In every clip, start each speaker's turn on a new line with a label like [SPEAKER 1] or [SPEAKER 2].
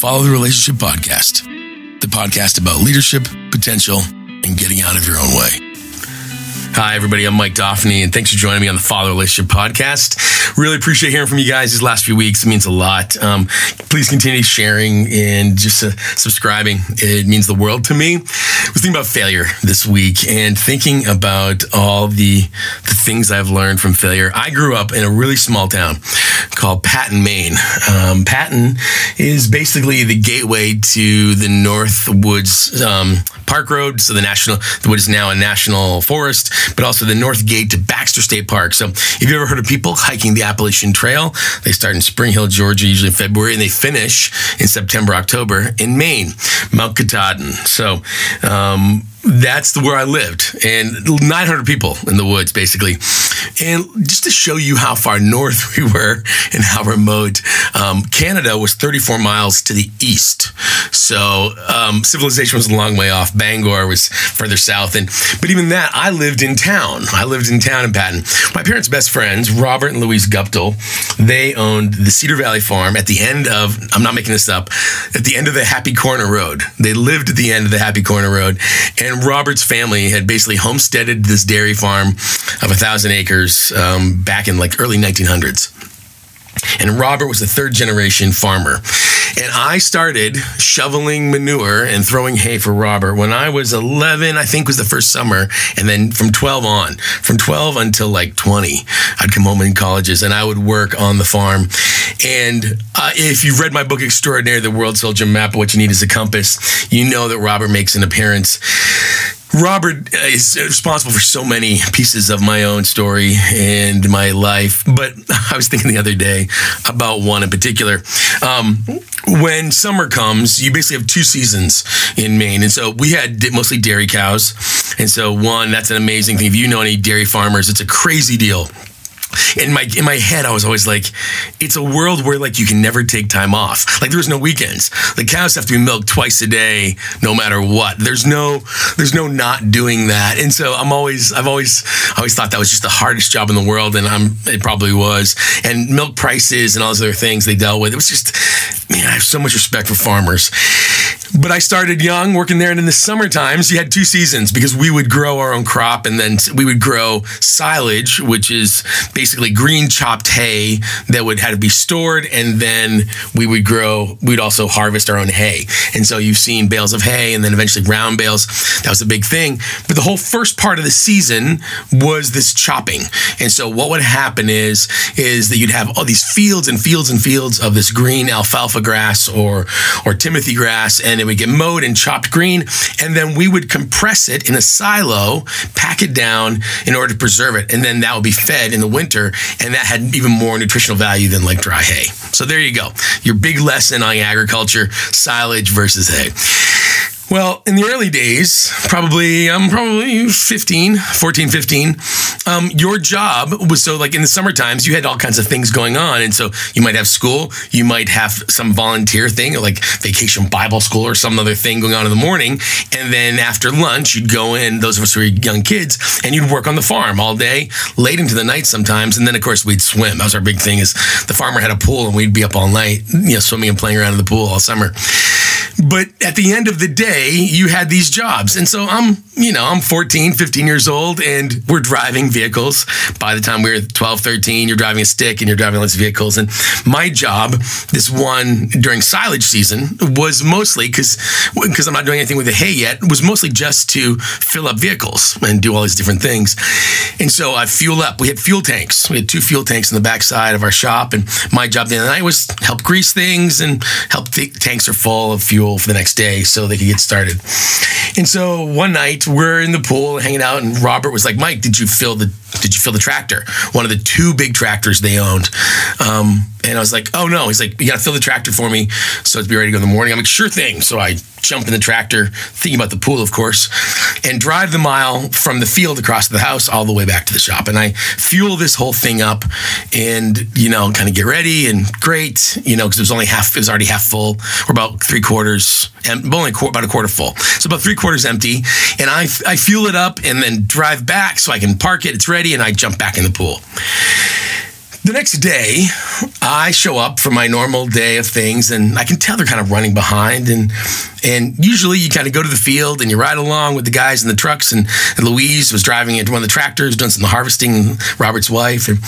[SPEAKER 1] Follow the Relationship Podcast, the podcast about leadership, potential, and getting out of your own way. Hi, everybody. I'm Mike Dauphinee, and thanks for joining me on the Follow the Relationship Podcast. Really appreciate hearing from you guys these last few weeks. It means a lot. Um, please continue sharing and just uh, subscribing. It means the world to me. I was thinking about failure this week and thinking about all the, the things I've learned from failure. I grew up in a really small town called Patten, Maine. Um, Patten is basically the gateway to the North Woods um, Park Road, so the national, what is now a national forest but also the North Gate to Baxter State Park. So, if you've ever heard of people hiking the Appalachian Trail, they start in Spring Hill, Georgia, usually in February, and they finish in September, October in Maine, Mount Katahdin. So, um, that's where I lived, and 900 people in the woods, basically. And just to show you how far north we were and how remote, um, Canada was 34 miles to the east. So um, civilization was a long way off. Bangor was further south, and but even that, I lived in town. I lived in town in Patten. My parents' best friends, Robert and Louise Guptill, they owned the Cedar Valley Farm at the end of. I'm not making this up. At the end of the Happy Corner Road, they lived at the end of the Happy Corner Road, and and Robert's family had basically homesteaded this dairy farm of a thousand acres um, back in like early 1900s. And Robert was a third generation farmer. And I started shoveling manure and throwing hay for Robert when I was 11, I think was the first summer. And then from 12 on, from 12 until like 20, I'd come home in colleges and I would work on the farm. And uh, if you've read my book, Extraordinary, The World Sold You a Map, What You Need is a Compass, you know that Robert makes an appearance Robert is responsible for so many pieces of my own story and my life, but I was thinking the other day about one in particular. Um, when summer comes, you basically have two seasons in Maine. And so we had mostly dairy cows. And so, one, that's an amazing thing. If you know any dairy farmers, it's a crazy deal in my in my head, I was always like, it's a world where like you can never take time off. Like there's no weekends. The cows have to be milked twice a day, no matter what. There's no there's no not doing that. And so I'm always I've always always thought that was just the hardest job in the world, and I'm it probably was. And milk prices and all those other things they dealt with. It was just man, I have so much respect for farmers. But I started young working there, and in the summer times, you had two seasons because we would grow our own crop, and then we would grow silage, which is basically green chopped hay that would have to be stored, and then we would grow. We'd also harvest our own hay, and so you've seen bales of hay, and then eventually round bales. That was a big thing. But the whole first part of the season was this chopping, and so what would happen is is that you'd have all these fields and fields and fields of this green alfalfa grass or or timothy grass, and it would get mowed and chopped green, and then we would compress it in a silo, pack it down in order to preserve it, and then that would be fed in the winter, and that had even more nutritional value than like dry hay. So there you go, your big lesson on agriculture: silage versus hay. Well, in the early days, probably I'm um, probably 15, 14, 15. Um, your job was so like in the summer times, you had all kinds of things going on, and so you might have school, you might have some volunteer thing like vacation Bible school or some other thing going on in the morning, and then after lunch, you'd go in. Those of us who were young kids, and you'd work on the farm all day, late into the night sometimes, and then of course we'd swim. That was our big thing. Is the farmer had a pool, and we'd be up all night, you know, swimming and playing around in the pool all summer. But at the end of the day, you had these jobs. And so I'm, you know, I'm 14, 15 years old and we're driving vehicles. By the time we were 12, 13, you're driving a stick and you're driving of vehicles. And my job, this one during silage season, was mostly because because I'm not doing anything with the hay yet, was mostly just to fill up vehicles and do all these different things. And so I fuel up. We had fuel tanks. We had two fuel tanks in the backside of our shop. And my job the night was help grease things and help the tanks are full of fuel fuel for the next day so they could get started. And so one night we're in the pool hanging out, and Robert was like, "Mike, did you fill the did you fill the tractor? One of the two big tractors they owned." Um, and I was like, "Oh no!" He's like, "You got to fill the tractor for me, so it's be ready to go in the morning." I'm like, "Sure thing." So I jump in the tractor, thinking about the pool, of course, and drive the mile from the field across the house all the way back to the shop. And I fuel this whole thing up, and you know, kind of get ready and great, you know, because it was only half, it was already half full. We're about three quarters, and only about a quarter full, so about three quarters empty. And I I fuel it up and then drive back so I can park it. It's ready, and I jump back in the pool The next day, I show up for my normal day of things, and I can tell they're kind of running behind. And and usually, you kind of go to the field and you ride along with the guys in the trucks. And, and Louise was driving into one of the tractors, doing some harvesting. Robert's wife, and,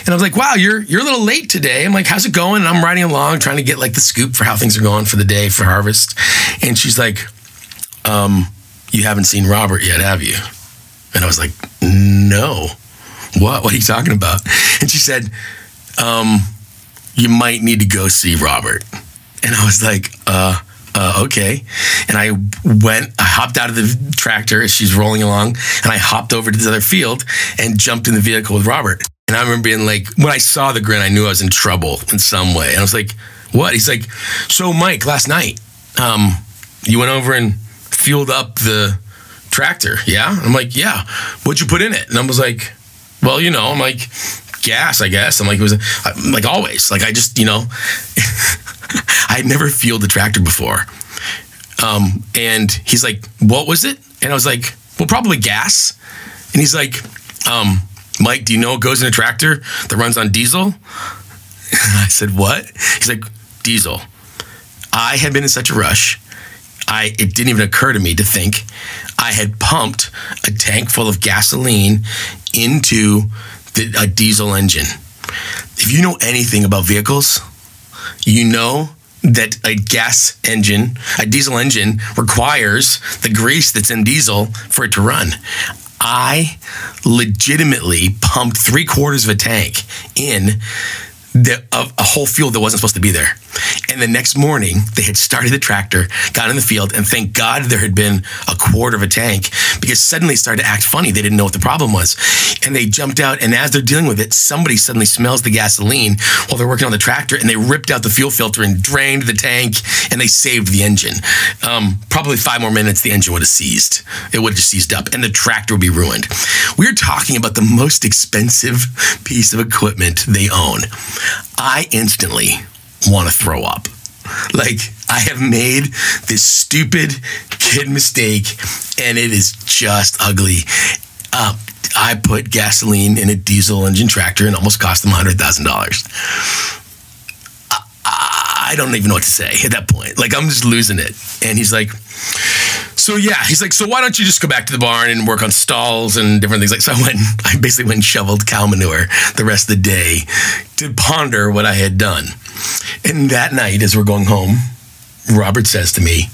[SPEAKER 1] and I was like, "Wow, you're you're a little late today." I'm like, "How's it going?" And I'm riding along, trying to get like the scoop for how things are going for the day for harvest. And she's like, "Um, you haven't seen Robert yet, have you?" And I was like, "No." What? What are you talking about? And she said, um, you might need to go see Robert. And I was like, uh, uh, okay. And I went, I hopped out of the tractor as she's rolling along, and I hopped over to the other field and jumped in the vehicle with Robert. And I remember being like, when I saw the grin, I knew I was in trouble in some way. And I was like, what? He's like, so Mike, last night, um, you went over and fueled up the tractor, yeah? I'm like, yeah. What'd you put in it? And I was like, well, you know, I'm like, gas, I guess. I'm like, it was like always. Like I just, you know, I had never fueled the tractor before. Um, and he's like, what was it? And I was like, well, probably gas. And he's like, um, Mike, do you know what goes in a tractor that runs on diesel? And I said, what? He's like, diesel. I had been in such a rush. I it didn't even occur to me to think I had pumped a tank full of gasoline into the, a diesel engine. If you know anything about vehicles, you know that a gas engine, a diesel engine, requires the grease that's in diesel for it to run. I legitimately pumped three quarters of a tank in the, of a whole field that wasn't supposed to be there. And the next morning, they had started the tractor, got in the field, and thank God there had been a quarter of a tank because suddenly it started to act funny. They didn't know what the problem was. And they jumped out, and as they're dealing with it, somebody suddenly smells the gasoline while they're working on the tractor, and they ripped out the fuel filter and drained the tank, and they saved the engine. Um, probably five more minutes, the engine would have seized. It would have seized up, and the tractor would be ruined. We're talking about the most expensive piece of equipment they own. I instantly want to throw up. Like, I have made this stupid kid mistake and it is just ugly. Uh, I put gasoline in a diesel engine tractor and almost cost them $100,000. I don't even know what to say at that point. Like, I'm just losing it. And he's like, so yeah, he's like, so why don't you just go back to the barn and work on stalls and different things? Like, so I went, I basically went and shoveled cow manure the rest of the day to ponder what I had done. And that night, as we're going home, Robert says to me,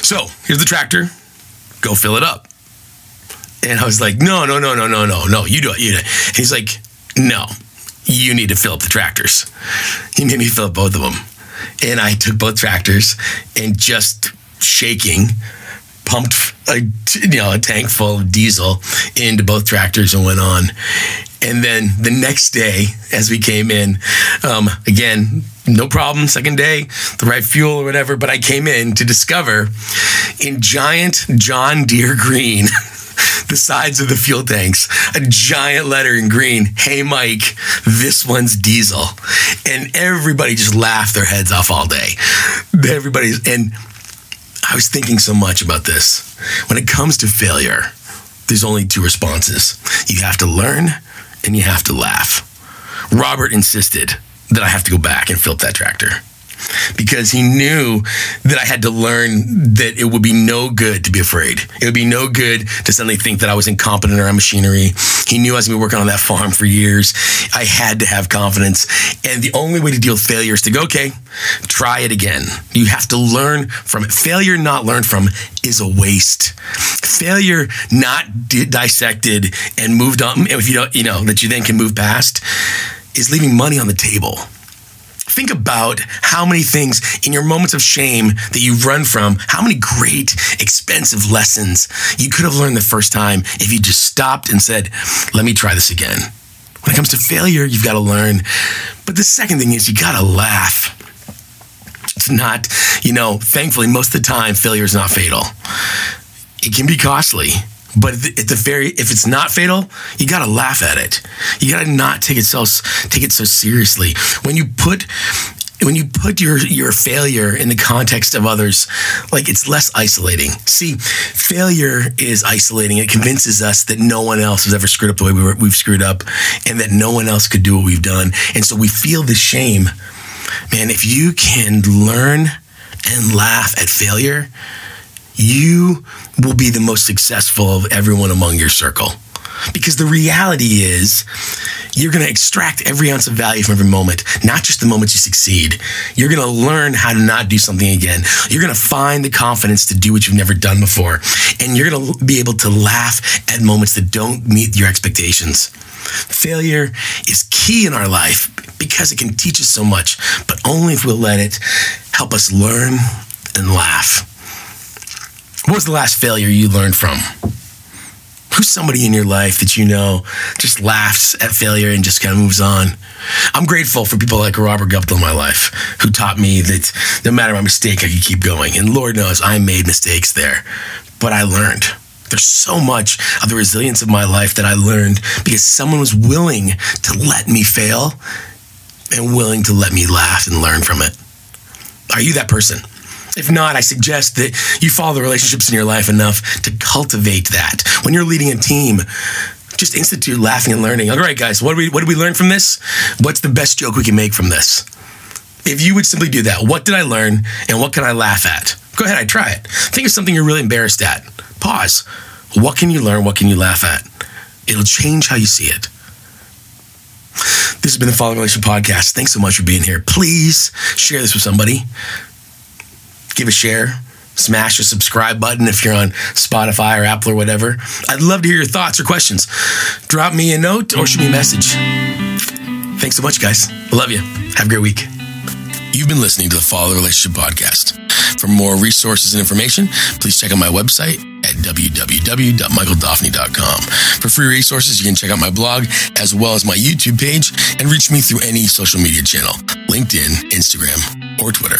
[SPEAKER 1] so here's the tractor, go fill it up. And I was like, no, no, no, no, no, no, no, you do it, you do it. He's like, no, you need to fill up the tractors. He made me fill up both of them. And I took both tractors and just shaking pumped a you know a tank full of diesel into both tractors and went on. And then the next day, as we came in, um, again, no problem. Second day, the right fuel or whatever. But I came in to discover in giant John Deere green. the sides of the fuel tanks, a giant letter in green, hey Mike, this one's diesel. And everybody just laughed their heads off all day. Everybody's and I was thinking so much about this. When it comes to failure, there's only two responses you have to learn and you have to laugh. Robert insisted that I have to go back and fill that tractor because he knew that I had to learn that it would be no good to be afraid. It would be no good to suddenly think that I was incompetent around machinery. He knew I was going to be working on that farm for years. I had to have confidence. And the only way to deal with failure is to go, okay, try it again. You have to learn from it. Failure not learned from is a waste. Failure not dissected and moved on, if you don't, you know, that you then can move past is leaving money on the table. Think about how many things in your moments of shame that you run from, how many great, expensive lessons you could have learned the first time if you just stopped and said, let me try this again. When it comes to failure, you've got to learn. But the second thing is you got to laugh. It's not, you know, thankfully, most of the time, failure is not fatal. It can be costly, but at the very, if it's not fatal, you got to laugh at it. You got to not take it so take it so seriously. When you put when you put your your failure in the context of others, like it's less isolating. See, failure is isolating. It convinces us that no one else has ever screwed up the way we were, we've screwed up, and that no one else could do what we've done, and so we feel the shame. Man, if you can learn and laugh at failure, you will be the most successful of everyone among your circle. Because the reality is, you're going to extract every ounce of value from every moment, not just the moments you succeed. You're going to learn how to not do something again. You're going to find the confidence to do what you've never done before. And you're going to be able to laugh at moments that don't meet your expectations. Failure is key in our life because it can teach us so much, but only if we'll let it help us learn and laugh. What was the last failure you learned from? Who's somebody in your life that you know just laughs at failure and just kind of moves on? I'm grateful for people like Robert Guptill in my life who taught me that no matter my mistake, I could keep going. And Lord knows I made mistakes there, but I learned. There's so much of the resilience of my life that I learned because someone was willing to let me fail and willing to let me laugh and learn from it. Are you that person? If not, I suggest that you follow the relationships in your life enough to cultivate that. When you're leading a team, just institute laughing and learning. All right, guys, what, do we, what did we learn from this? What's the best joke we can make from this? If you would simply do that, what did I learn and what can I laugh at? Go ahead, I try it. Think of something you're really embarrassed at. Pause. What can you learn? What can you laugh at? It'll change how you see it. This has been the Father Relation Podcast. Thanks so much for being here. Please share this with somebody give a share, smash a subscribe button if you're on Spotify or Apple or whatever. I'd love to hear your thoughts or questions. Drop me a note or shoot me a message. Thanks so much, guys. Love you. Have a great week. You've been listening to the Follow the Relationship Podcast. For more resources and information, please check out my website at www.michaeldauphinee.com. For free resources, you can check out my blog as well as my YouTube page and reach me through any social media channel LinkedIn, Instagram, or Twitter.